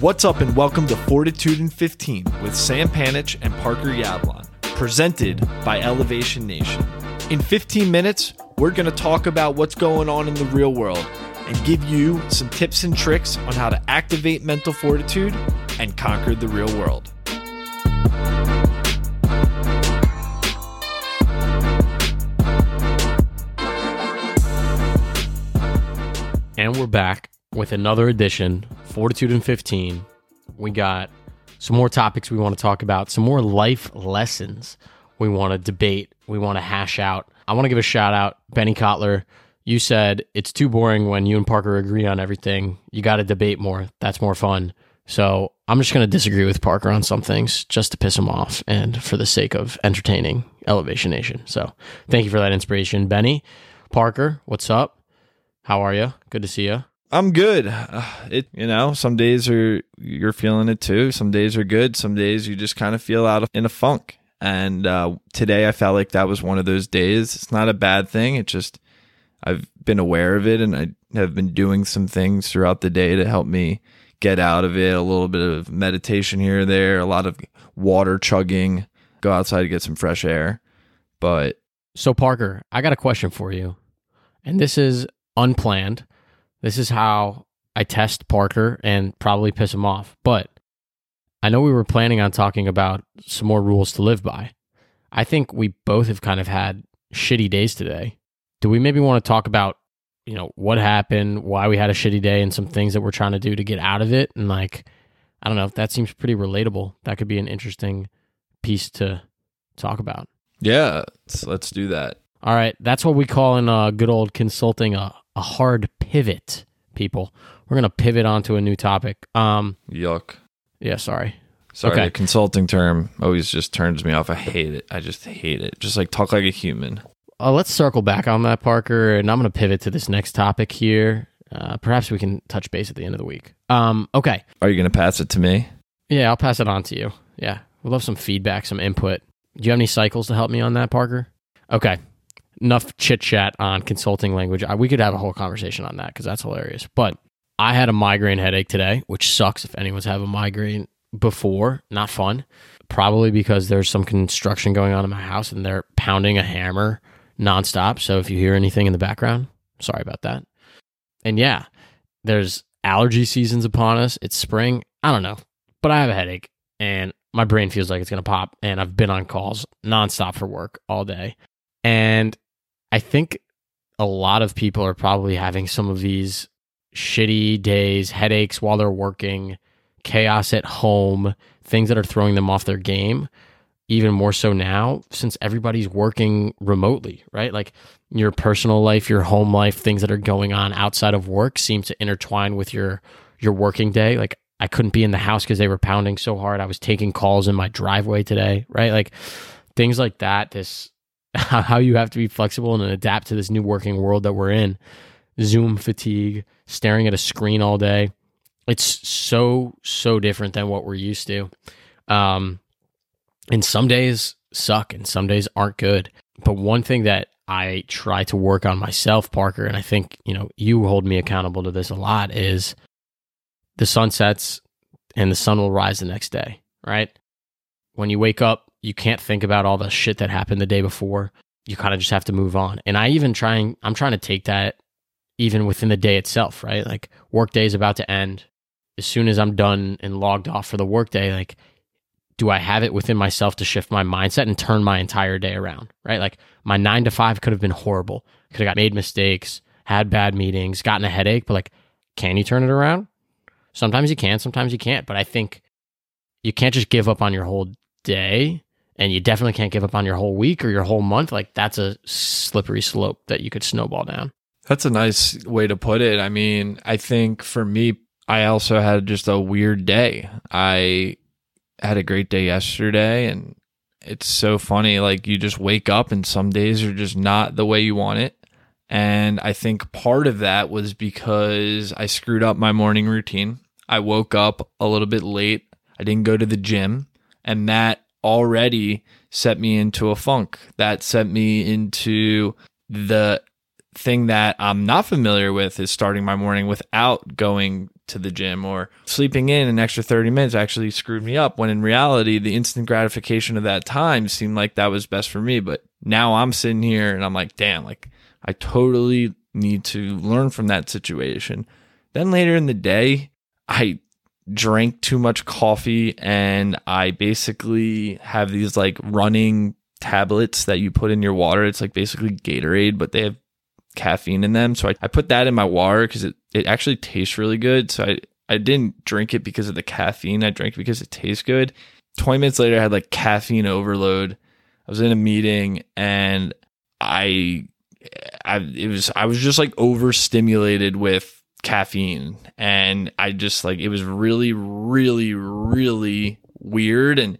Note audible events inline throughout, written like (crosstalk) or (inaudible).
What's up, and welcome to Fortitude in 15 with Sam Panich and Parker Yablon, presented by Elevation Nation. In 15 minutes, we're going to talk about what's going on in the real world and give you some tips and tricks on how to activate mental fortitude and conquer the real world. And we're back with another edition, Fortitude in 15. We got some more topics we want to talk about, some more life lessons we want to debate, we want to hash out. I want to give a shout out, Benny Kotler. You said it's too boring when you and Parker agree on everything. You got to debate more. That's more fun. So I'm just going to disagree with Parker on some things just to piss him off and for the sake of entertaining Elevation Nation. So thank you for that inspiration, Benny. Parker, what's up? How are you? Good to see you. I'm good. (sighs) It you know, some days are you're feeling it too. Some days are good. Some days you just kind of feel out of, in a funk. And uh, today I felt like that was one of those days. It's not a bad thing. It just I've been aware of it and I have been doing some things throughout the day to help me get out of it. A little bit of meditation here or there, a lot of water chugging, go outside to get some fresh air. But So, Parker, I got a question for you. And this is unplanned. This is how I test Parker and probably piss him off. But I know we were planning on talking about some more rules to live by. I think we both have kind of had shitty days today. Do we maybe want to talk about, you know, what happened, why we had a shitty day, and some things that we're trying to do to get out of it? And like, I don't know, if that seems pretty relatable. That could be an interesting piece to talk about. yeah, let's, let's do that. All right, that's what we call in uh, good old consulting a, a hard pivot, people. We're gonna pivot onto a new topic. Um, Yuck. yeah, sorry. Sorry, Okay. the consulting term always just turns me off. I hate it. I just hate it. Just like talk like a human. Uh, let's circle back on that, Parker, and I'm gonna pivot to this next topic here. Uh, perhaps we can touch base at the end of the week. Um, okay, Are you going to pass it to me? yeah, I'll pass it on to you. Yeah, we'd love some feedback, some input. Do you have any cycles to help me on that, Parker? Okay, enough chit chat on consulting language. I, we could have a whole conversation on that because that's hilarious. But I had a migraine headache today, which sucks if anyone's had a migraine before. Not fun. Probably because there's some construction going on in my house and they're pounding a hammer nonstop. So if you hear anything in the background, sorry about that. And yeah, there's allergy seasons upon us. It's spring. I don't know, but I have a headache and my brain feels like it's going to pop. And I've been on calls nonstop for work all day. And I think a lot of people are probably having some of these shitty days, headaches while they're working, chaos at home, things that are throwing them off their game. Even more so now, since everybody's working remotely, right? Like your personal life, your home life, things that are going on outside of work seem to intertwine with your your working day. Like I couldn't be in the house because they were pounding so hard. I was taking calls in my driveway today, right? Like things like that. This (laughs) how you have to be flexible and adapt to this new working world that we're in. Zoom fatigue, staring at a screen all day. It's so so different than what we're used to. Um, and some days suck, and some days aren't good. But one thing that I try to work on myself, Parker, and I think you know you hold me accountable to this a lot is the sun sets and the sun will rise the next day, right? When you wake up, you can't think about all the shit that happened the day before. You kind of just have to move on. And I even trying I'm trying to take that even within the day itself, right? Like work day is about to end. As soon as I'm done and logged off for the workday, like do I have it within myself to shift my mindset and turn my entire day around, right? Like my 9 to 5 could have been horrible. Could have got made mistakes, had bad meetings, gotten a headache, but like can you turn it around? Sometimes you can, sometimes you can't, but I think you can't just give up on your whole day and you definitely can't give up on your whole week or your whole month. Like that's a slippery slope that you could snowball down. That's a nice way to put it. I mean, I think for me, I also had just a weird day. I had a great day yesterday, and it's so funny. Like, you just wake up, and some days are just not the way you want it. And I think part of that was because I screwed up my morning routine. I woke up a little bit late. I didn't go to the gym, and that already set me into a funk. That set me into the thing that I'm not familiar with is starting my morning without going to the gym or sleeping in an extra 30 minutes actually screwed me up when in reality the instant gratification of that time seemed like that was best for me but now i'm sitting here and i'm like damn like i totally need to learn from that situation then later in the day i drank too much coffee and i basically have these like running tablets that you put in your water it's like basically gatorade but they have caffeine in them. So I, I put that in my water because it, it actually tastes really good. So I, I didn't drink it because of the caffeine. I drank it because it tastes good. 20 minutes later, I had like caffeine overload. I was in a meeting and I, I, it was, I was just like overstimulated with caffeine. And I just like, it was really, really, really weird. And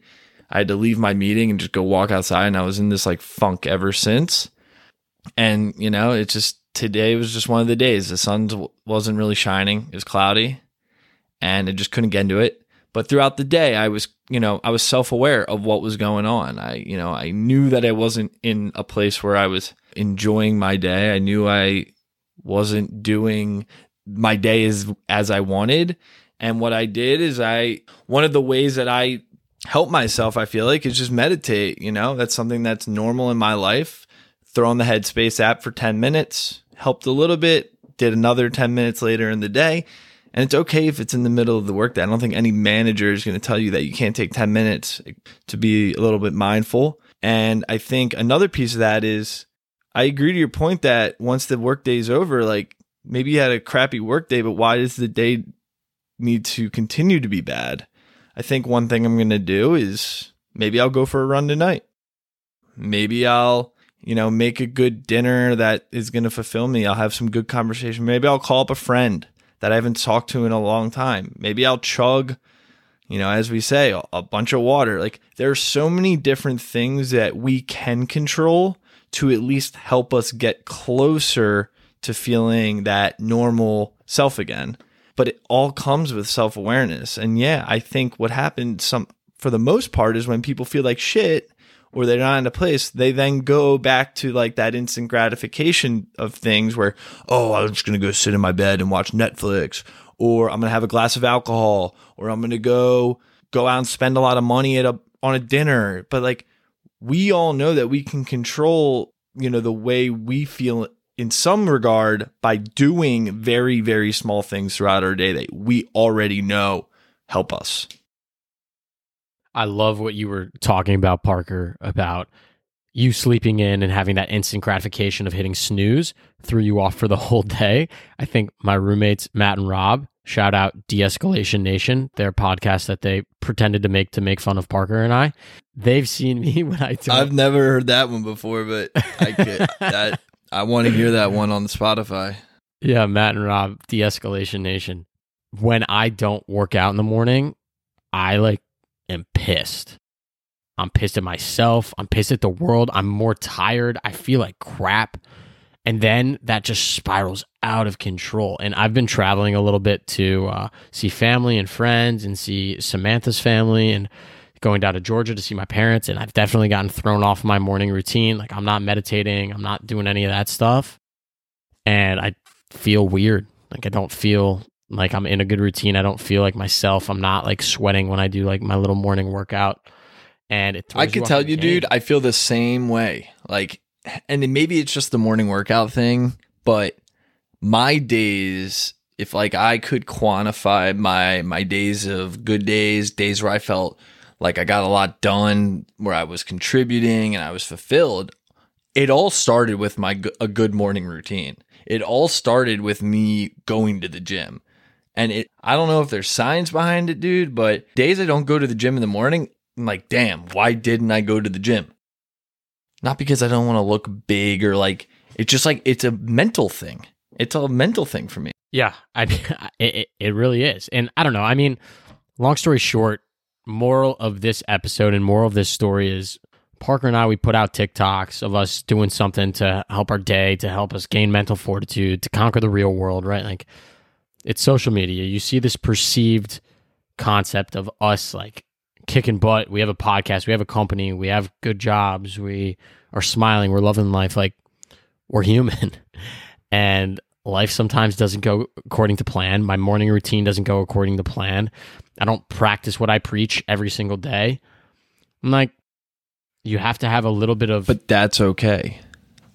I had to leave my meeting and just go walk outside. And I was in this like funk ever since. And, you know, it's just today was just one of the days. The sun wasn't really shining, it was cloudy, and I just couldn't get into it. But throughout the day, I was, you know, I was self aware of what was going on. I, you know, I knew that I wasn't in a place where I was enjoying my day. I knew I wasn't doing my day is as I wanted. And what I did is I one of the ways that I help myself, I feel like, is just meditate. You know, that's something that's normal in my life throw on the Headspace app for 10 minutes, helped a little bit, did another 10 minutes later in the day. And it's okay if it's in the middle of the workday. I don't think any manager is going to tell you that you can't take 10 minutes to be a little bit mindful. And I think another piece of that is I agree to your point that once the workday is over, like maybe you had a crappy work day, but why does the day need to continue to be bad? I think one thing I'm going to do is maybe I'll go for a run tonight. Maybe I'll you know, make a good dinner that is going to fulfill me. I'll have some good conversation. Maybe I'll call up a friend that I haven't talked to in a long time. Maybe I'll chug, you know, as we say, a bunch of water. Like there are so many different things that we can control to at least help us get closer to feeling that normal self again. But it all comes with self awareness. And yeah, I think what happened some for the most part is when people feel like shit, or they're not in a place, they then go back to like that instant gratification of things where, oh, I'm just to go sit in my bed and watch Netflix, or I'm to have a glass of alcohol, or I'm to go go out and spend a lot of money at a on a dinner. But like we all know that we can control, you know, the way we feel in some regard by doing very very small things throughout our day that we already know help us. I love what you were talking about, Parker, about you sleeping in and having that instant gratification of hitting snooze threw you off for the (laughs) whole day. I think my roommates, Matt and Rob, shout out De Escalation Nation, their podcast that they pretended to make to make fun of Parker and I. They've seen me (laughs) when I I've never heard that one before, but I could, that, (laughs) I want to hear that one on Spotify. Yeah, Matt and Rob, De Escalation Nation. When I don't work out in the morning, I like am pissed. I'm pissed at myself. I'm pissed at the world. I'm more tired. I feel like crap. And then that just spirals out of control. And I've been traveling a little bit to uh, see family and friends and see Samantha's family and going down to Georgia to see my parents. And I've definitely gotten thrown off my morning routine. Like I'm not meditating, I'm not doing any of that stuff. And I feel weird. Like I don't feel like I'm in a good routine. I don't feel like myself. I'm not like sweating when I do like my little morning workout. And it I could tell you, dude, I feel the same way. Like, and maybe it's just the morning workout thing, but my days, if like I could quantify my my days of good days, days where I felt like I got a lot done, where I was contributing and I was fulfilled, it all started with my a good morning routine. It all started with me going to the gym. And it, I don't know if there's science behind it, dude, but days I don't go to the gym in the morning, I'm like, damn, why didn't I go to the gym? Not because I don't want to look big or like, it's just like, it's a mental thing. It's a mental thing for me. Yeah, I, (laughs) it, it really is. And I don't know. I mean, long story short, moral of this episode and moral of this story is Parker and I, we put out TikToks of us doing something to help our day, to help us gain mental fortitude, to conquer the real world, right? Like, it's social media. You see this perceived concept of us like kicking butt. We have a podcast, we have a company, we have good jobs, we are smiling, we're loving life. Like we're human. (laughs) and life sometimes doesn't go according to plan. My morning routine doesn't go according to plan. I don't practice what I preach every single day. I'm like, you have to have a little bit of. But that's okay.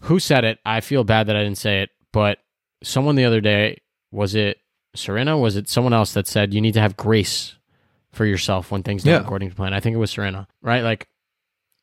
Who said it? I feel bad that I didn't say it, but someone the other day, was it Serena? Was it someone else that said you need to have grace for yourself when things don't Yeah. according to plan? I think it was Serena, right? Like,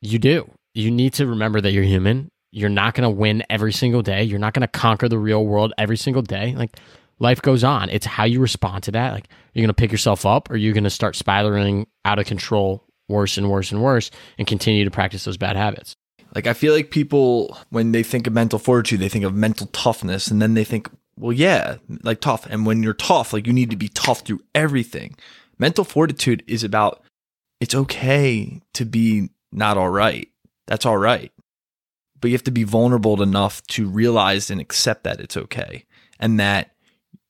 you do. You need to remember that you're human. You're not going to win every single day. You're not going to conquer the real world every single day. Like, life goes on. It's how you respond to that. Like, you're going to pick yourself up or you're going to start spiraling out of control worse and worse and worse and continue to practice those bad habits. Like I feel like people when they think of mental fortitude, they think of mental toughness and then they think, well, yeah, like tough. And when you're tough, like you need to be tough through everything. Mental fortitude is about it's okay to be not all right. That's all right. But you have to be vulnerable enough to realize and accept that it's okay and that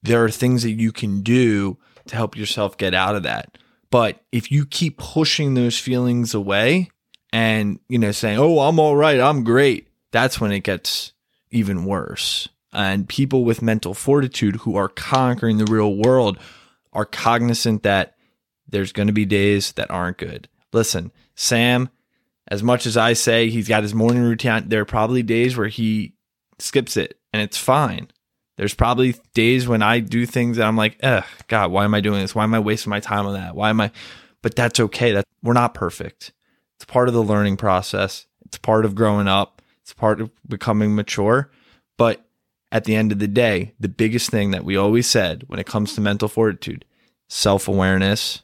there are things that you can do to help yourself get out of that. But if you keep pushing those feelings away, and you know saying oh i'm all right i'm great that's when it gets even worse and people with mental fortitude who are conquering the real world are cognizant that there's going to be days that aren't good listen sam as much as i say he's got his morning routine there are probably days where he skips it and it's fine there's probably days when i do things that i'm like ugh god why am i doing this why am i wasting my time on that why am i but that's okay that we're not perfect it's part of the learning process. It's part of growing up. It's part of becoming mature. But at the end of the day, the biggest thing that we always said when it comes to mental fortitude, self-awareness,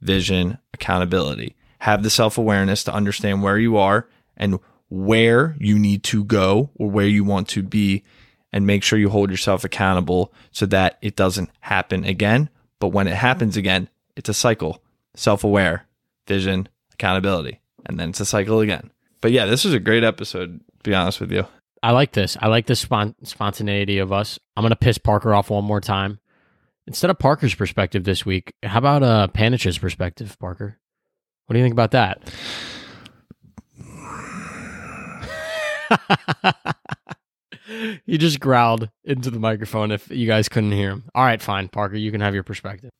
vision, accountability. Have the self-awareness to understand where you are and where you need to go or where you want to be and make sure you hold yourself accountable so that it doesn't happen again. But when it happens again, it's a cycle. Self-aware, vision, accountability and then it's a cycle again. But yeah, this was a great episode, to be honest with you. I like this. I like the spon- spontaneity of us. I'm going to piss Parker off one more time. Instead of Parker's perspective this week, how about uh, Panich's perspective, Parker? What do you think about that? (laughs) he just growled into the microphone if you guys couldn't hear him. All right, fine, Parker, you can have your perspective.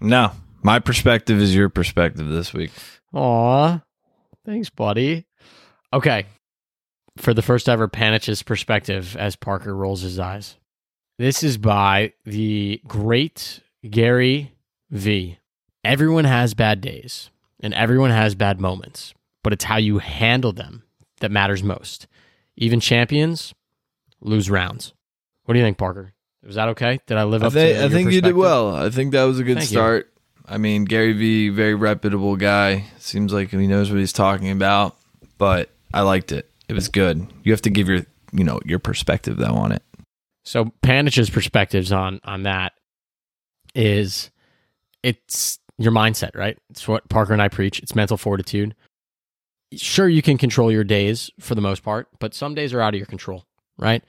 No, my perspective is your perspective this week. Aw, thanks, buddy. Okay, for the first ever Panich's perspective as Parker rolls his eyes. This is by the great Gary V. Everyone has bad days and everyone has bad moments, but it's how you handle them that matters most. Even champions lose rounds. What do you think, Parker? Was that okay? Did I live I up think to I think you did well. I think that was a good Thank you. start. I mean, Gary Vee, very reputable guy. Seems like he knows what he's talking about. But I liked it. It was good. You have to give your you know your perspective though on it. So Panich's perspectives on on that is it's your mindset, right? It's what Parker and I preach. It's mental fortitude. Sure, you can control your days for the most part, but some days are out of your control, right?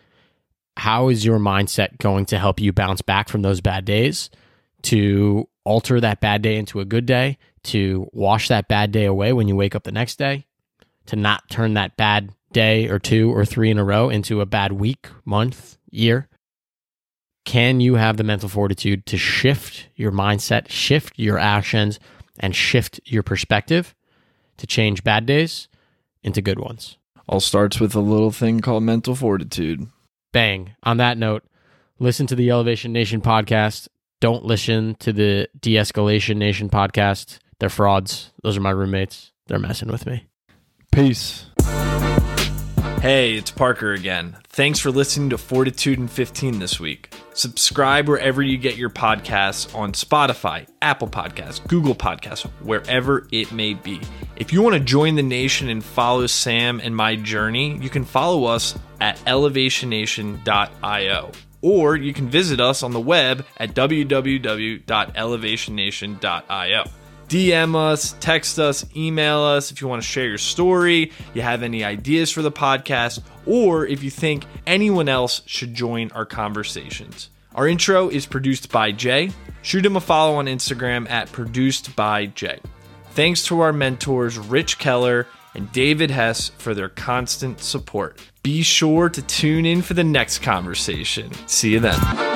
How is your mindset going to help you bounce back from those bad days to alter that bad day into a good day, to wash that bad day away when you wake up the next day, to not turn that bad day or two or three in a row into a bad week, month, year? Can you have the mental fortitude to shift your mindset, shift your actions, and shift your perspective to change bad days into good ones? All starts with a little thing called mental fortitude. Bang. On that note, listen to the Elevation Nation podcast. Don't listen to the De Escalation Nation podcast. They're frauds. Those are my roommates. They're messing with me. Peace. Hey, it's Parker again. Thanks for listening to Fortitude in 15 this week. Subscribe wherever you get your podcasts on Spotify, Apple Podcasts, Google Podcasts, wherever it may be. If you want to join the nation and follow Sam and my journey, you can follow us at elevationnation.io or you can visit us on the web at www.elevationnation.io. DM us, text us, email us if you want to share your story, you have any ideas for the podcast, or if you think anyone else should join our conversations. Our intro is produced by Jay. Shoot him a follow on Instagram at produced by Jay. Thanks to our mentors, Rich Keller and David Hess for their constant support. Be sure to tune in for the next conversation. See you then.